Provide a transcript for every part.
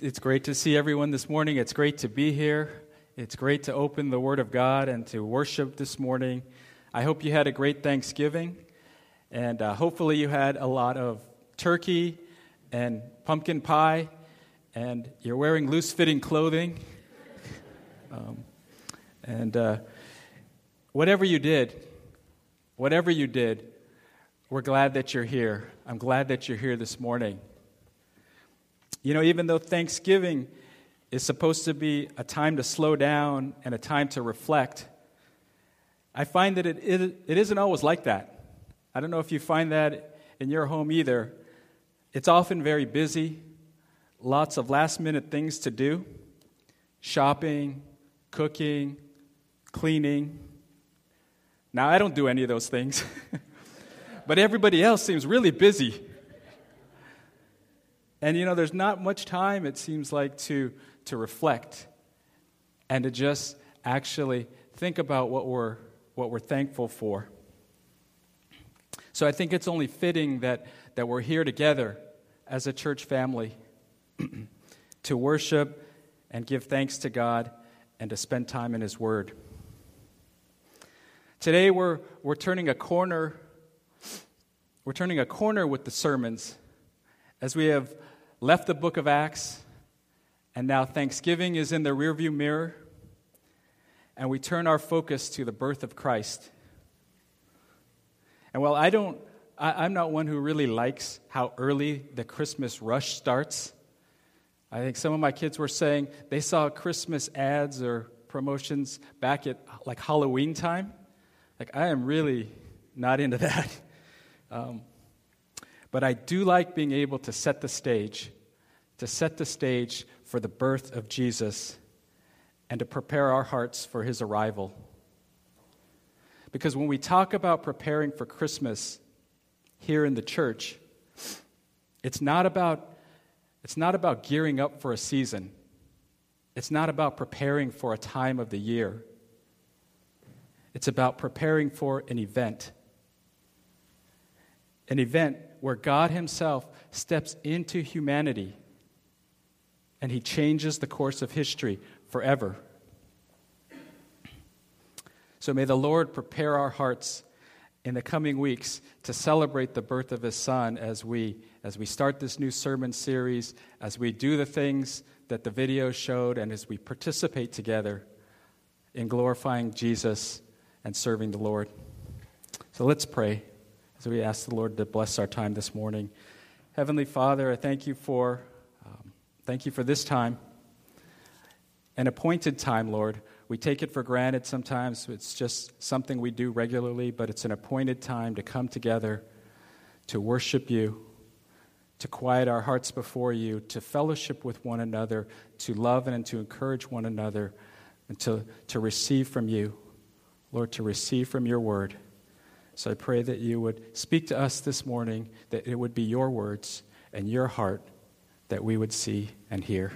It's great to see everyone this morning. It's great to be here. It's great to open the Word of God and to worship this morning. I hope you had a great Thanksgiving, and uh, hopefully, you had a lot of turkey and pumpkin pie, and you're wearing loose fitting clothing. Um, and uh, whatever you did, whatever you did, we're glad that you're here. I'm glad that you're here this morning. You know, even though Thanksgiving is supposed to be a time to slow down and a time to reflect, I find that it, it, it isn't always like that. I don't know if you find that in your home either. It's often very busy, lots of last minute things to do shopping, cooking, cleaning. Now, I don't do any of those things, but everybody else seems really busy. And you know, there's not much time, it seems like, to, to reflect and to just actually think about what we're, what we're thankful for. So I think it's only fitting that, that we're here together as a church family to worship and give thanks to God and to spend time in His Word. Today we're, we're turning a corner. We're turning a corner with the sermons as we have left the book of Acts, and now Thanksgiving is in the rearview mirror, and we turn our focus to the birth of Christ. And while I don't, I, am not one who really likes how early the Christmas rush starts. I think some of my kids were saying they saw Christmas ads or promotions back at like Halloween time. Like, I am really not into that. Um, but I do like being able to set the stage, to set the stage for the birth of Jesus and to prepare our hearts for his arrival. Because when we talk about preparing for Christmas here in the church, it's not about, it's not about gearing up for a season. It's not about preparing for a time of the year. It's about preparing for an event. An event where God Himself steps into humanity and He changes the course of history forever. So may the Lord prepare our hearts in the coming weeks to celebrate the birth of His Son as we, as we start this new sermon series, as we do the things that the video showed, and as we participate together in glorifying Jesus and serving the Lord. So let's pray. So we ask the Lord to bless our time this morning. Heavenly Father, I thank you for um, thank you for this time, an appointed time, Lord. We take it for granted sometimes. It's just something we do regularly, but it's an appointed time to come together to worship you, to quiet our hearts before you, to fellowship with one another, to love and to encourage one another, and to, to receive from you, Lord, to receive from your word. So I pray that you would speak to us this morning, that it would be your words and your heart that we would see and hear.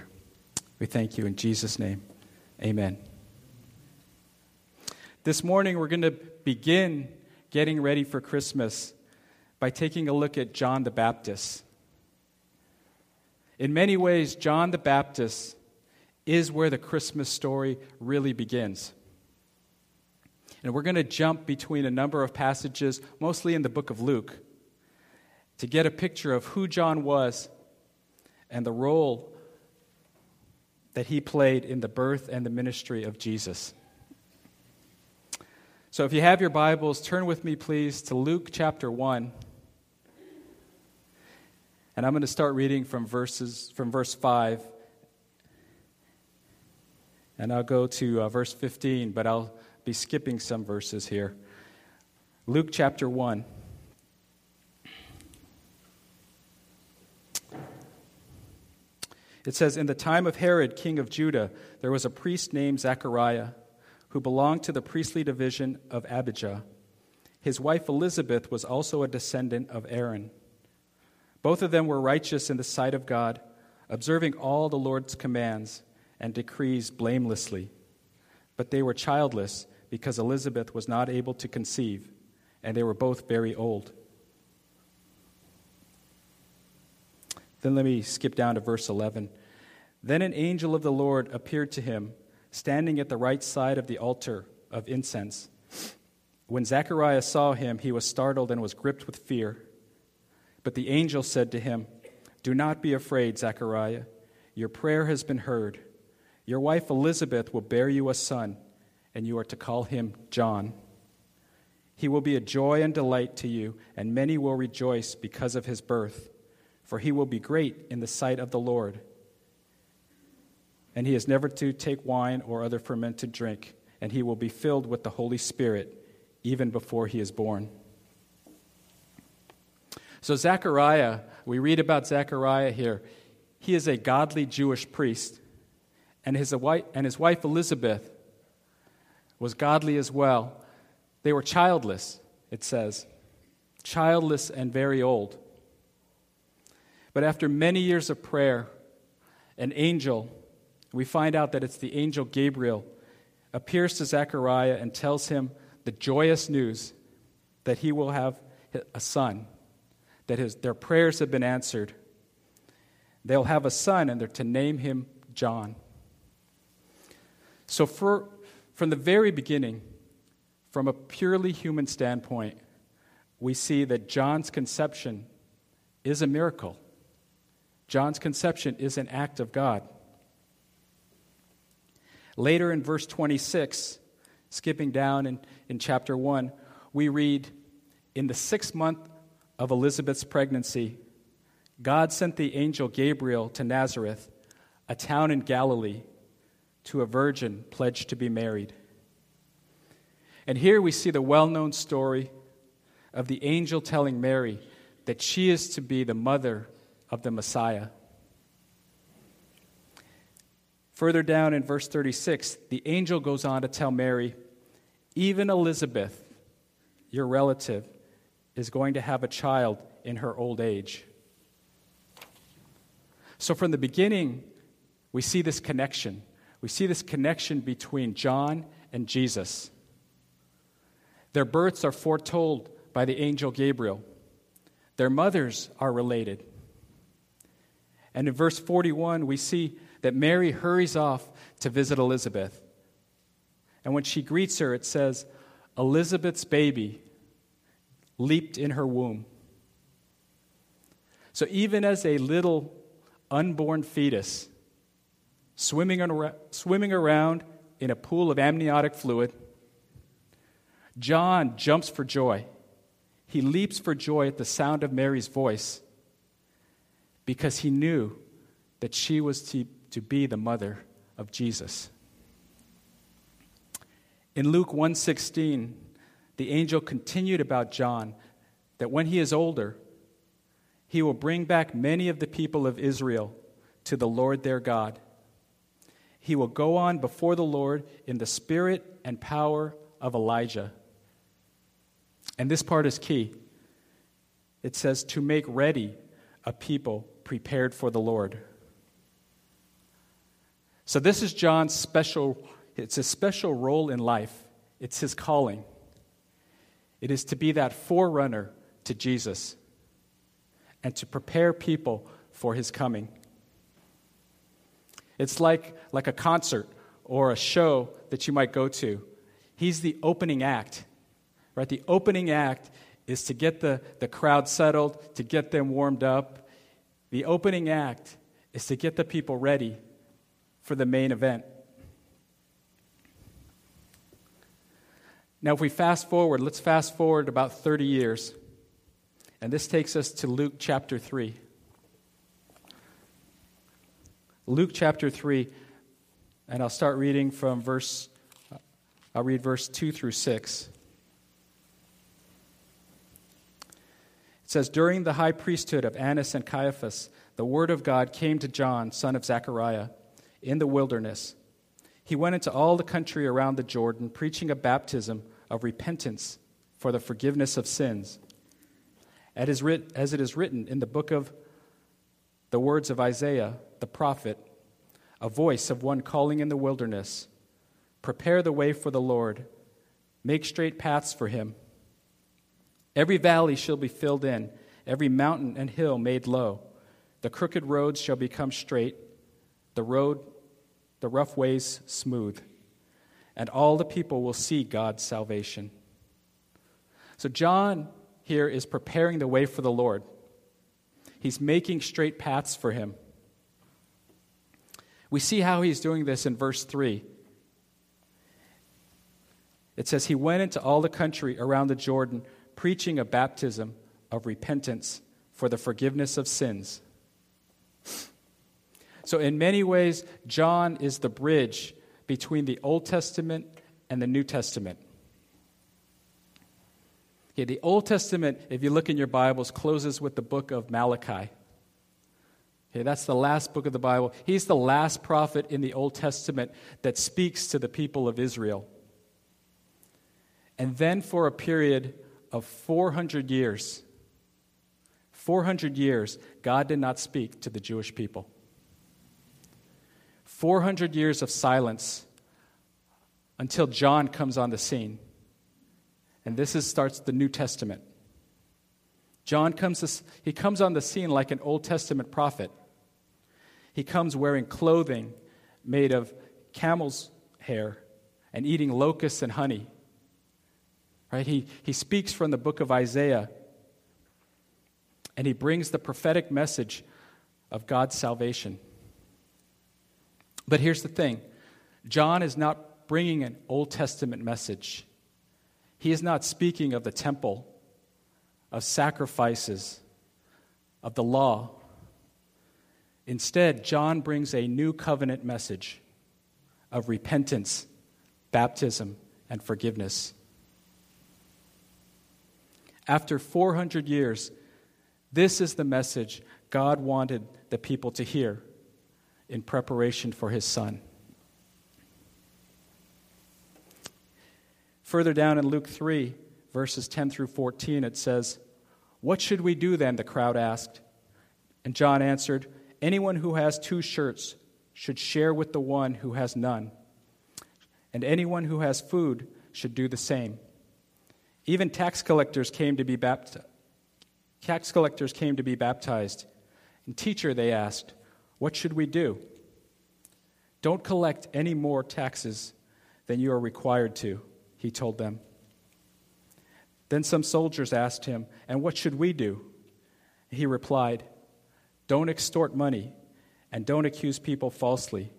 We thank you in Jesus' name. Amen. This morning, we're going to begin getting ready for Christmas by taking a look at John the Baptist. In many ways, John the Baptist is where the Christmas story really begins. And we're going to jump between a number of passages, mostly in the book of Luke, to get a picture of who John was and the role that he played in the birth and the ministry of Jesus. So if you have your Bibles, turn with me, please, to Luke chapter 1. And I'm going to start reading from verses from verse 5 and I'll go to uh, verse 15, but I'll be skipping some verses here. Luke chapter 1. It says, In the time of Herod, king of Judah, there was a priest named Zechariah who belonged to the priestly division of Abijah. His wife Elizabeth was also a descendant of Aaron. Both of them were righteous in the sight of God, observing all the Lord's commands and decrees blamelessly. But they were childless because Elizabeth was not able to conceive, and they were both very old. Then let me skip down to verse 11. Then an angel of the Lord appeared to him, standing at the right side of the altar of incense. When Zechariah saw him, he was startled and was gripped with fear. But the angel said to him, Do not be afraid, Zechariah. Your prayer has been heard. Your wife Elizabeth will bear you a son, and you are to call him John. He will be a joy and delight to you, and many will rejoice because of his birth, for he will be great in the sight of the Lord. And he is never to take wine or other fermented drink, and he will be filled with the Holy Spirit even before he is born. So, Zechariah, we read about Zechariah here. He is a godly Jewish priest, and his, wife, and his wife Elizabeth was godly as well. They were childless, it says, childless and very old. But after many years of prayer, an angel, we find out that it's the angel Gabriel, appears to Zechariah and tells him the joyous news that he will have a son, that his, their prayers have been answered. They'll have a son, and they're to name him John. So, for, from the very beginning, from a purely human standpoint, we see that John's conception is a miracle. John's conception is an act of God. Later in verse 26, skipping down in, in chapter 1, we read In the sixth month of Elizabeth's pregnancy, God sent the angel Gabriel to Nazareth, a town in Galilee, to a virgin pledged to be married. And here we see the well known story of the angel telling Mary that she is to be the mother of the Messiah. Further down in verse 36, the angel goes on to tell Mary, even Elizabeth, your relative, is going to have a child in her old age. So, from the beginning, we see this connection. We see this connection between John and Jesus. Their births are foretold by the angel Gabriel, their mothers are related. And in verse 41, we see that Mary hurries off to visit Elizabeth. And when she greets her, it says, Elizabeth's baby leaped in her womb. So even as a little unborn fetus, swimming, around, swimming around in a pool of amniotic fluid, John jumps for joy. He leaps for joy at the sound of Mary's voice because he knew that she was to to be the mother of Jesus. In Luke 1:16, the angel continued about John that when he is older, he will bring back many of the people of Israel to the Lord their God. He will go on before the Lord in the spirit and power of Elijah. And this part is key. It says, to make ready a people prepared for the Lord. So, this is John's special, it's a special role in life. It's his calling. It is to be that forerunner to Jesus and to prepare people for his coming. It's like, like a concert or a show that you might go to. He's the opening act, right? The opening act is to get the, the crowd settled, to get them warmed up. The opening act is to get the people ready for the main event. Now, if we fast forward, let's fast forward about 30 years. And this takes us to Luke chapter 3. Luke chapter 3, and I'll start reading from verse, I'll read verse 2 through 6. It says, During the high priesthood of Annas and Caiaphas, the word of God came to John, son of Zechariah in the wilderness. He went into all the country around the Jordan, preaching a baptism of repentance for the forgiveness of sins. As it is written in the book of the words of Isaiah the prophet, a voice of one calling in the wilderness Prepare the way for the Lord, make straight paths for him. Every valley shall be filled in, every mountain and hill made low. The crooked roads shall become straight the road, the rough ways smooth, and all the people will see God's salvation. So, John here is preparing the way for the Lord. He's making straight paths for him. We see how he's doing this in verse 3. It says, He went into all the country around the Jordan, preaching a baptism of repentance for the forgiveness of sins. So, in many ways, John is the bridge between the Old Testament and the New Testament. Okay, the Old Testament, if you look in your Bibles, closes with the book of Malachi. Okay, that's the last book of the Bible. He's the last prophet in the Old Testament that speaks to the people of Israel. And then, for a period of 400 years, 400 years, God did not speak to the Jewish people. 400 years of silence until John comes on the scene. And this is, starts the New Testament. John comes, to, he comes on the scene like an Old Testament prophet. He comes wearing clothing made of camel's hair and eating locusts and honey. Right? He, he speaks from the book of Isaiah and he brings the prophetic message of God's salvation. But here's the thing John is not bringing an Old Testament message, he is not speaking of the temple, of sacrifices, of the law. Instead, John brings a new covenant message of repentance, baptism, and forgiveness. After 400 years, this is the message God wanted the people to hear in preparation for his son. Further down in Luke 3, verses 10 through 14, it says, What should we do then? the crowd asked. And John answered, Anyone who has two shirts should share with the one who has none, and anyone who has food should do the same. Even tax collectors came to be baptized. Tax collectors came to be baptized. And teacher, they asked, what should we do? Don't collect any more taxes than you are required to, he told them. Then some soldiers asked him, And what should we do? He replied, Don't extort money and don't accuse people falsely.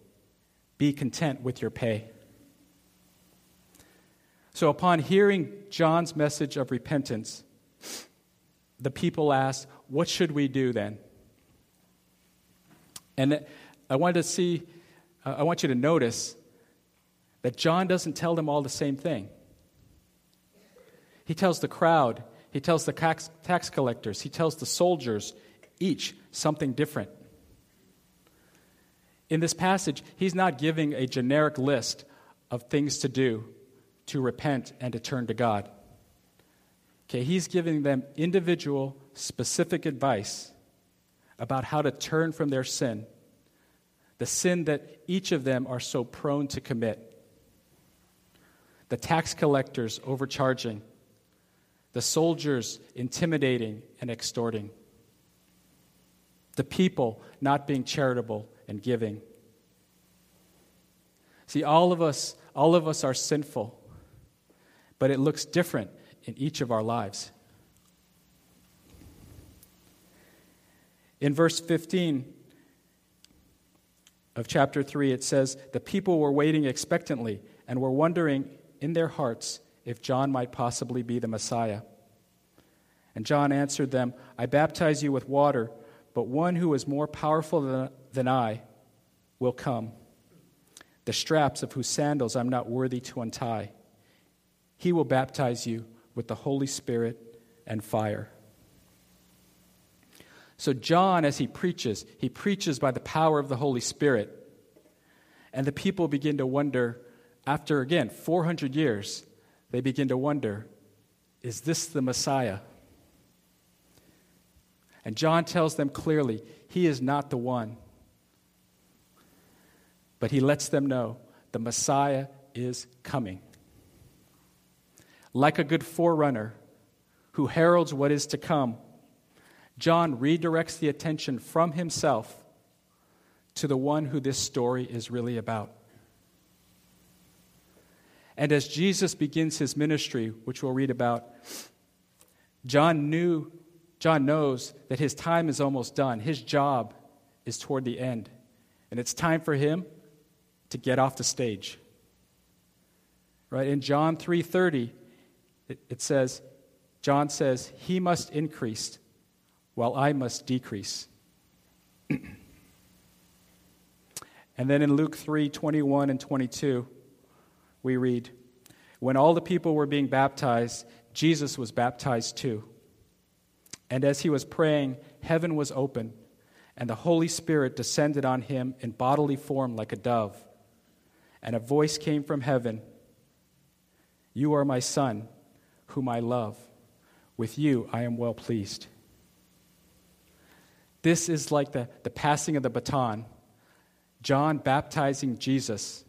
Be content with your pay. So, upon hearing John's message of repentance, the people asked, What should we do then? And I wanted to see, uh, I want you to notice that John doesn't tell them all the same thing. He tells the crowd, he tells the tax, collectors, he tells the soldiers, each something different. In this passage, he's not giving a generic list of things to do to repent and to turn to God. Okay, he's giving them individual, specific advice about how to turn from their sin, the sin that each of them are so prone to commit. The tax collectors overcharging, the soldiers intimidating and extorting, the people not being charitable and giving. See, all of us, all of us are sinful but it looks different in each of our lives. In verse 15 of chapter 3, it says, The people were waiting expectantly and were wondering in their hearts if John might possibly be the Messiah. And John answered them, I baptize you with water, but one who is more powerful than, than I will come, the straps of whose sandals I'm not worthy to untie. He will baptize you with the Holy Spirit and fire. So, John, as he preaches, he preaches by the power of the Holy Spirit. And the people begin to wonder, after again 400 years, they begin to wonder, is this the Messiah? And John tells them clearly, he is not the one. But he lets them know the Messiah is coming like a good forerunner who heralds what is to come, John redirects the attention from himself to the one who this story is really about. And as Jesus begins his ministry, which we'll read about, John knew John knows that his time is almost done. His job is toward the end. And it's time for him to get off the stage. Right? In John 3:30, it, it says, John says, "He must increase while I must decrease." and then in Luke 3:21 and 22, we read, "When all the people were being baptized, Jesus was baptized too." And as he was praying, heaven was open, and the Holy Spirit descended on him in bodily form like a dove. And a voice came from heaven You are my Son, whom I love. With you I am well pleased. This is like the, the passing of the baton, John baptizing Jesus,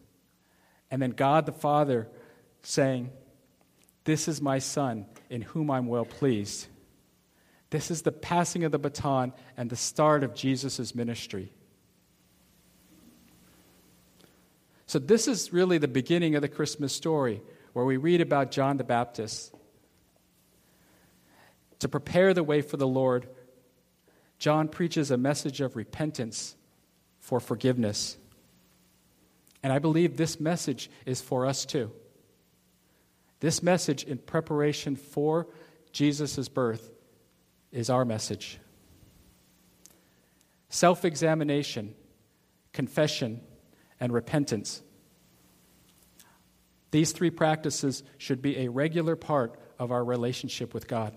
and then God the Father saying, This is my Son, in whom I'm well pleased. This is the passing of the baton and the start of Jesus' ministry. So, this is really the beginning of the Christmas story where we read about John the Baptist. To prepare the way for the Lord, John preaches a message of repentance for forgiveness. And I believe this message is for us too. This message in preparation for Jesus' birth is our message. Self examination, confession, and repentance. These three practices should be a regular part of our relationship with God.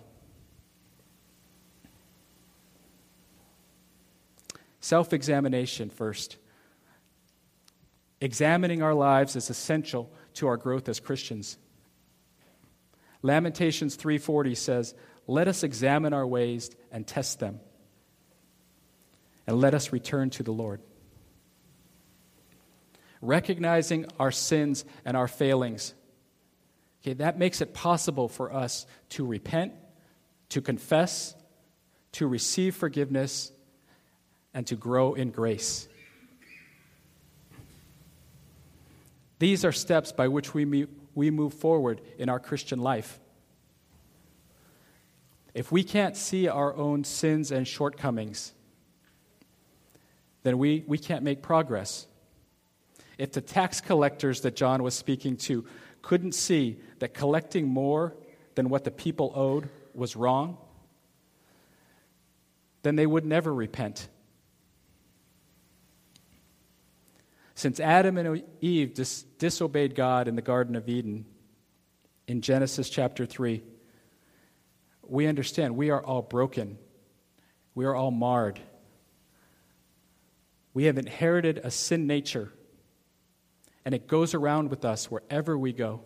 Self examination first. Examining our lives is essential to our growth as Christians. Lamentations 3:40 says, let us examine our ways and test them. And let us return to the Lord. Recognizing our sins and our failings. Okay, that makes it possible for us to repent, to confess, to receive forgiveness, and to grow in grace. These are steps by which we, we move forward in our Christian life. If we can't see our own sins and shortcomings, then we, we can't make progress. If the tax collectors that John was speaking to couldn't see that collecting more than what the people owed was wrong, then they would never repent. Since Adam and Eve dis- disobeyed God in the Garden of Eden in Genesis chapter 3, we understand we are all broken, we are all marred. We have inherited a sin nature, and it goes around with us wherever we go.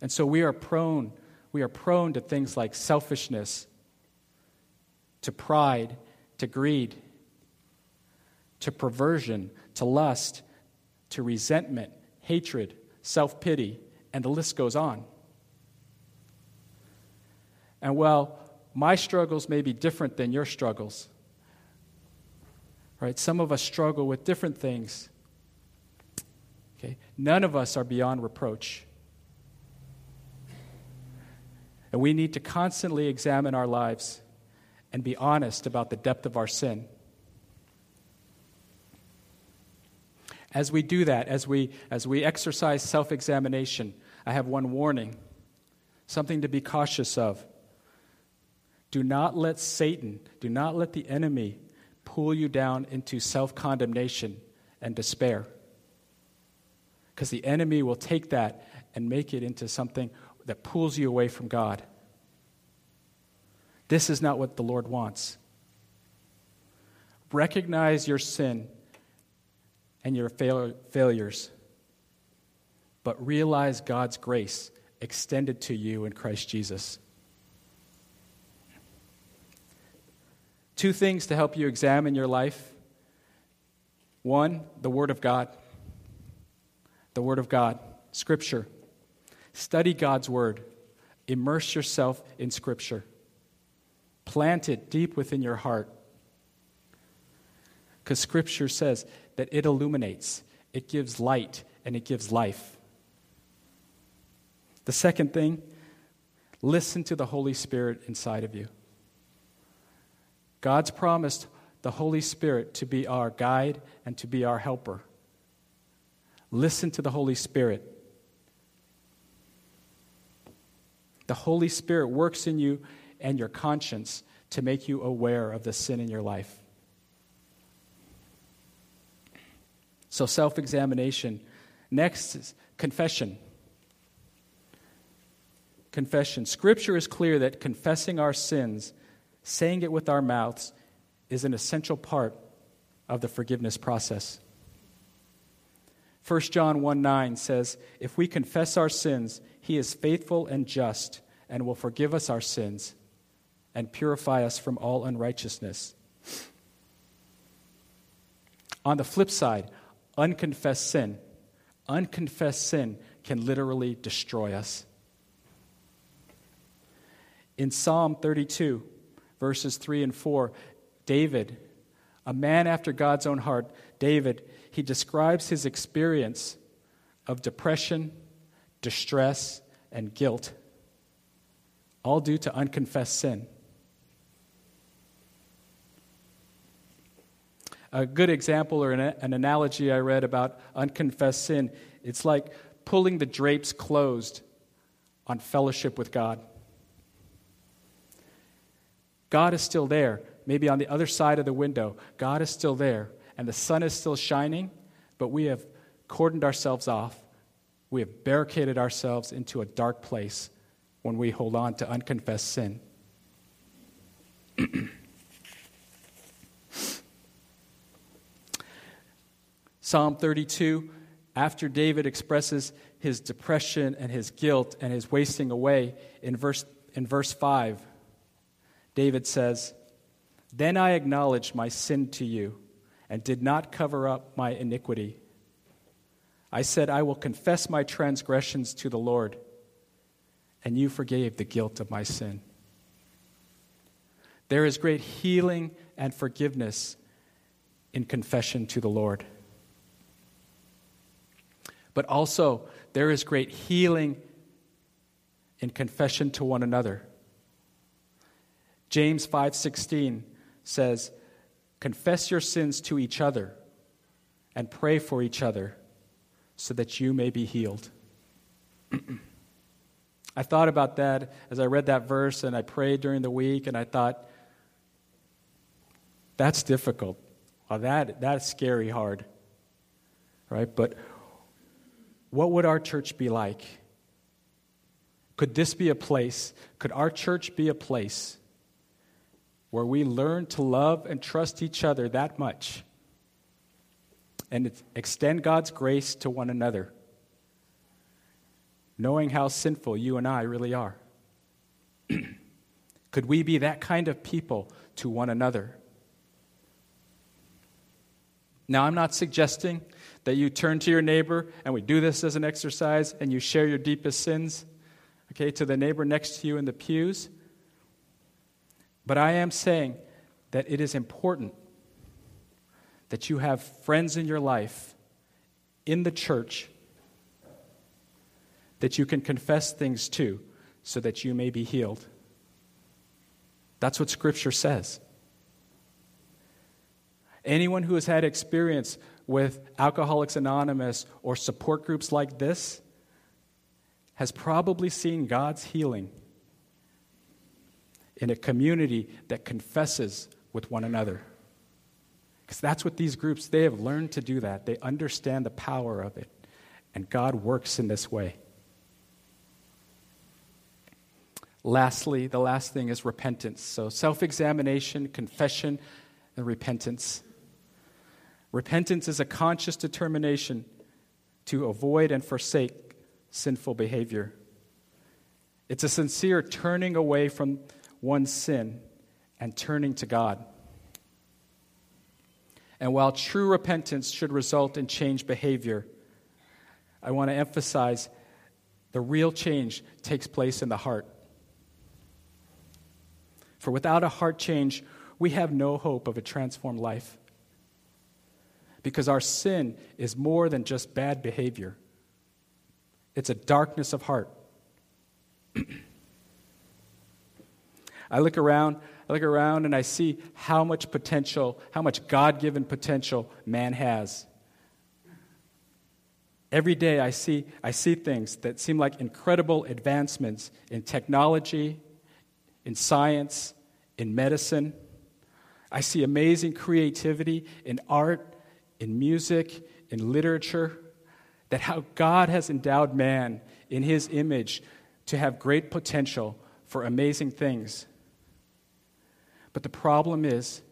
And so we are prone, we are prone to things like selfishness, to pride, to greed, to perversion, to lust, to resentment, hatred, self pity, and the list goes on. And while my struggles may be different than your struggles, right? Some of us struggle with different things. Okay? None of us are beyond reproach. And we need to constantly examine our lives and be honest about the depth of our sin. As we do that, as we, as we exercise self examination, I have one warning, something to be cautious of. Do not let Satan, do not let the enemy pull you down into self condemnation and despair. Because the enemy will take that and make it into something that pulls you away from God. This is not what the Lord wants. Recognize your sin and your fail- failures, but realize God's grace extended to you in Christ Jesus. Two things to help you examine your life. One, the Word of God. The Word of God, Scripture. Study God's Word. Immerse yourself in Scripture. Plant it deep within your heart. Because Scripture says that it illuminates, it gives light, and it gives life. The second thing, listen to the Holy Spirit inside of you. God's promised the Holy Spirit to be our guide and to be our helper. Listen to the Holy Spirit. The Holy Spirit works in you and your conscience to make you aware of the sin in your life. So, self examination. Next is confession. Confession. Scripture is clear that confessing our sins, saying it with our mouths, is an essential part of the forgiveness process. 1 John 1 9 says, If we confess our sins, he is faithful and just and will forgive us our sins and purify us from all unrighteousness. On the flip side, unconfessed sin, unconfessed sin can literally destroy us. In Psalm 32, verses 3 and 4, David, a man after God's own heart, David, he describes his experience of depression, distress, and guilt, all due to unconfessed sin. A good example or an, an analogy I read about unconfessed sin, it's like pulling the drapes closed on fellowship with God. God is still there, maybe on the other side of the window. God is still there, and the sun is still shining, but we have cordoned ourselves off. We have barricaded ourselves into a dark place when we hold on to unconfessed sin. Psalm 32, after David expresses his depression and his guilt and his wasting away, in verse, in verse 5, David says, Then I acknowledged my sin to you and did not cover up my iniquity. I said, I will confess my transgressions to the Lord, and you forgave the guilt of my sin. There is great healing and forgiveness in confession to the Lord. But also, there is great healing in confession to one another. James 5:16 says, "Confess your sins to each other and pray for each other so that you may be healed." I thought about that as I read that verse and I prayed during the week and I thought that's difficult. Well, that that's scary hard. Right? But what would our church be like? Could this be a place, could our church be a place where we learn to love and trust each other that much and extend God's grace to one another, knowing how sinful you and I really are? could we be that kind of people to one another? Now, I'm not suggesting that you turn to your neighbor, and we do this as an exercise, and you share your deepest sins, okay, to the neighbor next to you in the pews. But I am saying that it is important that you have friends in your life, in the church, that you can confess things to so that you may be healed. That's what Scripture says. Anyone who has had experience with Alcoholics Anonymous or support groups like this has probably seen God's healing in a community that confesses with one another. Because that's what these groups, they have learned to do that. They understand the power of it. And God works in this way. Lastly, the last thing is repentance. So self examination, confession, and repentance. Repentance is a conscious determination to avoid and forsake sinful behavior. It's a sincere turning away from one's sin and turning to God. And while true repentance should result in changed behavior, I want to emphasize the real change takes place in the heart. For without a heart change, we have no hope of a transformed life. Because our sin is more than just bad behavior, it's a darkness of heart. I look around, I look around and I see how much potential, how much God given potential man has. Every day I see, I see things that seem like incredible advancements in technology, in science, in medicine. I see amazing creativity in art, in music, in literature. That how God has endowed man in his image to have great potential for amazing things. But the problem is,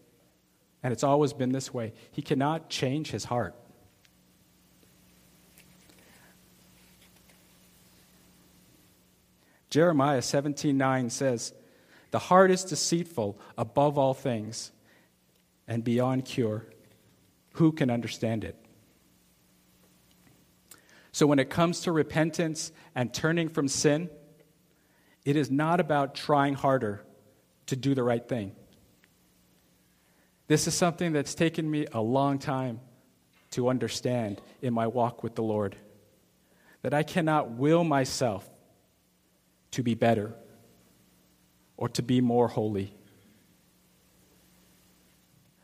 and it's always been this way, he cannot change his heart. Jeremiah 17:9 says, "The heart is deceitful above all things and beyond cure. Who can understand it?" So when it comes to repentance and turning from sin, it is not about trying harder to do the right thing. This is something that's taken me a long time to understand in my walk with the Lord. That I cannot will myself to be better or to be more holy.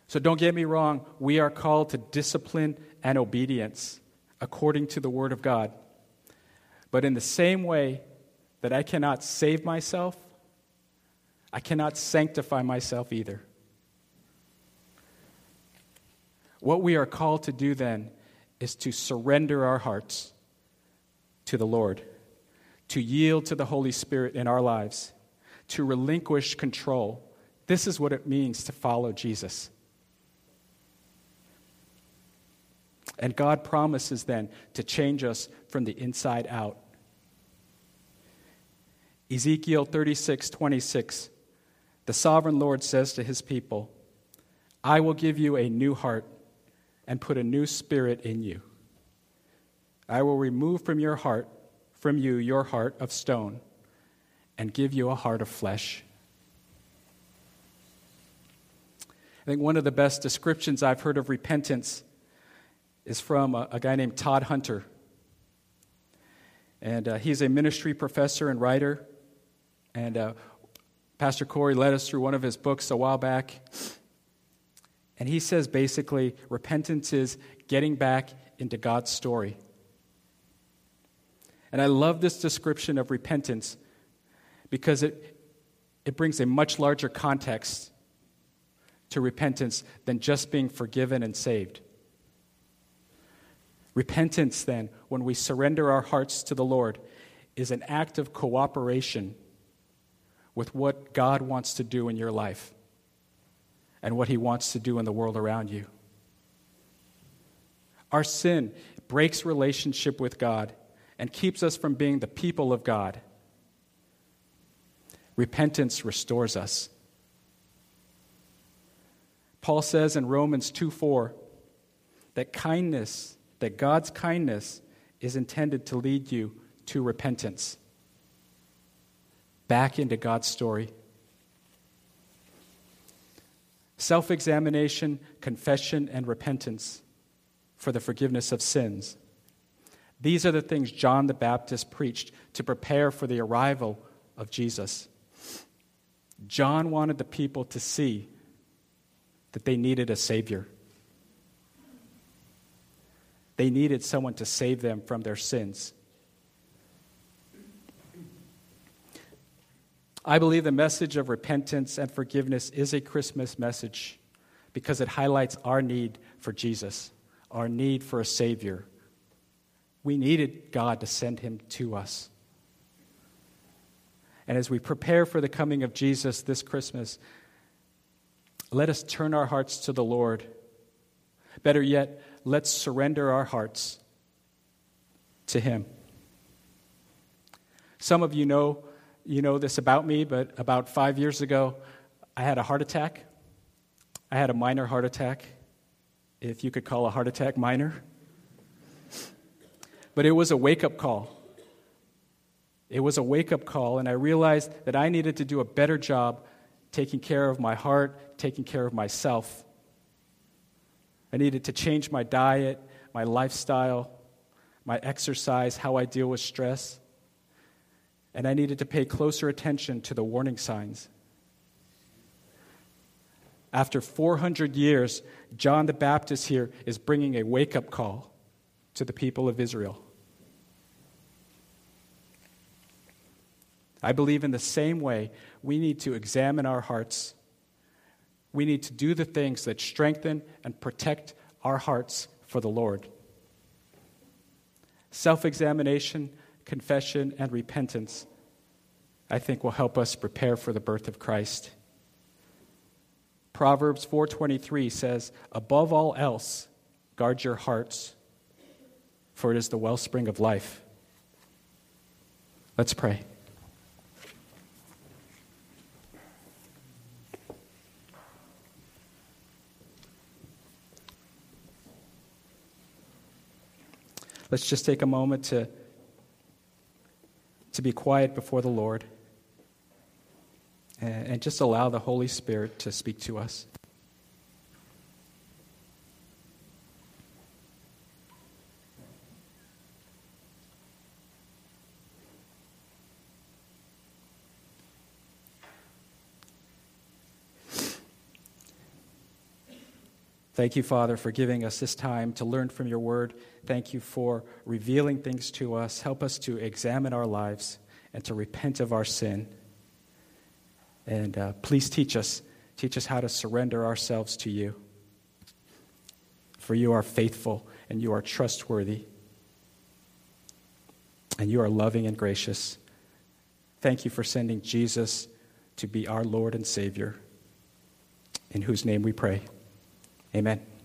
So don't get me wrong, we are called to discipline and obedience according to the Word of God. But in the same way that I cannot save myself, I cannot sanctify myself either. What we are called to do then is to surrender our hearts to the Lord, to yield to the Holy Spirit in our lives, to relinquish control. This is what it means to follow Jesus. And God promises then to change us from the inside out. Ezekiel 36 26, the sovereign Lord says to his people, I will give you a new heart and put a new spirit in you. I will remove from your heart, from you, your heart of stone, and give you a heart of flesh. I think one of the best descriptions I've heard of repentance is from a, a guy named Todd Hunter. And uh, he's a ministry professor and writer. And uh, Pastor Corey led us through one of his books a while back. And he says basically, repentance is getting back into God's story. And I love this description of repentance because it, it brings a much larger context to repentance than just being forgiven and saved. Repentance, then, when we surrender our hearts to the Lord, is an act of cooperation with what God wants to do in your life and what He wants to do in the world around you. Our sin breaks relationship with God and keeps us from being the people of God. Repentance restores us. Paul says in Romans 2 4 that kindness, that God's kindness is intended to lead you to repentance, back into God's story. self examination, confession, and repentance for the forgiveness of sins. These are the things John the Baptist preached to prepare for the arrival of Jesus. John wanted the people to see that they needed a Savior. They needed someone to save them from their sins. I believe the message of repentance and forgiveness is a Christmas message because it highlights our need for Jesus, our need for a Savior. We needed God to send Him to us. And as we prepare for the coming of Jesus this Christmas, let us turn our hearts to the Lord. Better yet, let's surrender our hearts to Him. Some of you know you know this about me, but about five years ago, I had a heart attack. I had a minor heart attack, if you could call a heart attack minor. But it was a wake up call. It was a wake up call, and I realized that I needed to do a better job taking care of my heart, taking care of myself. I needed to change my diet, my lifestyle, my exercise, how I deal with stress. And I needed to pay closer attention to the warning signs. After 400 years, John the Baptist here is bringing a wake up call to the people of Israel. I believe in the same way we need to examine our hearts. We need to do the things that strengthen and protect our hearts for the Lord. Self examination, confession, and repentance, I think, will help us prepare for the birth of Christ. Proverbs 4:23 says, "Above all else, guard your hearts, for it is the wellspring of life." Let's pray. Let's just take a moment to, to be quiet before the Lord and, and just allow the Holy Spirit to speak to us. Thank you, Father, for giving us this time to learn from your word. Thank you for revealing things to us. Help us to examine our lives and to repent of our sin. And uh, please teach us, teach us how to surrender ourselves to you. For you are faithful and you are trustworthy. And you are loving and gracious. Thank you for sending Jesus to be our Lord and Savior, in whose name we pray. Amen.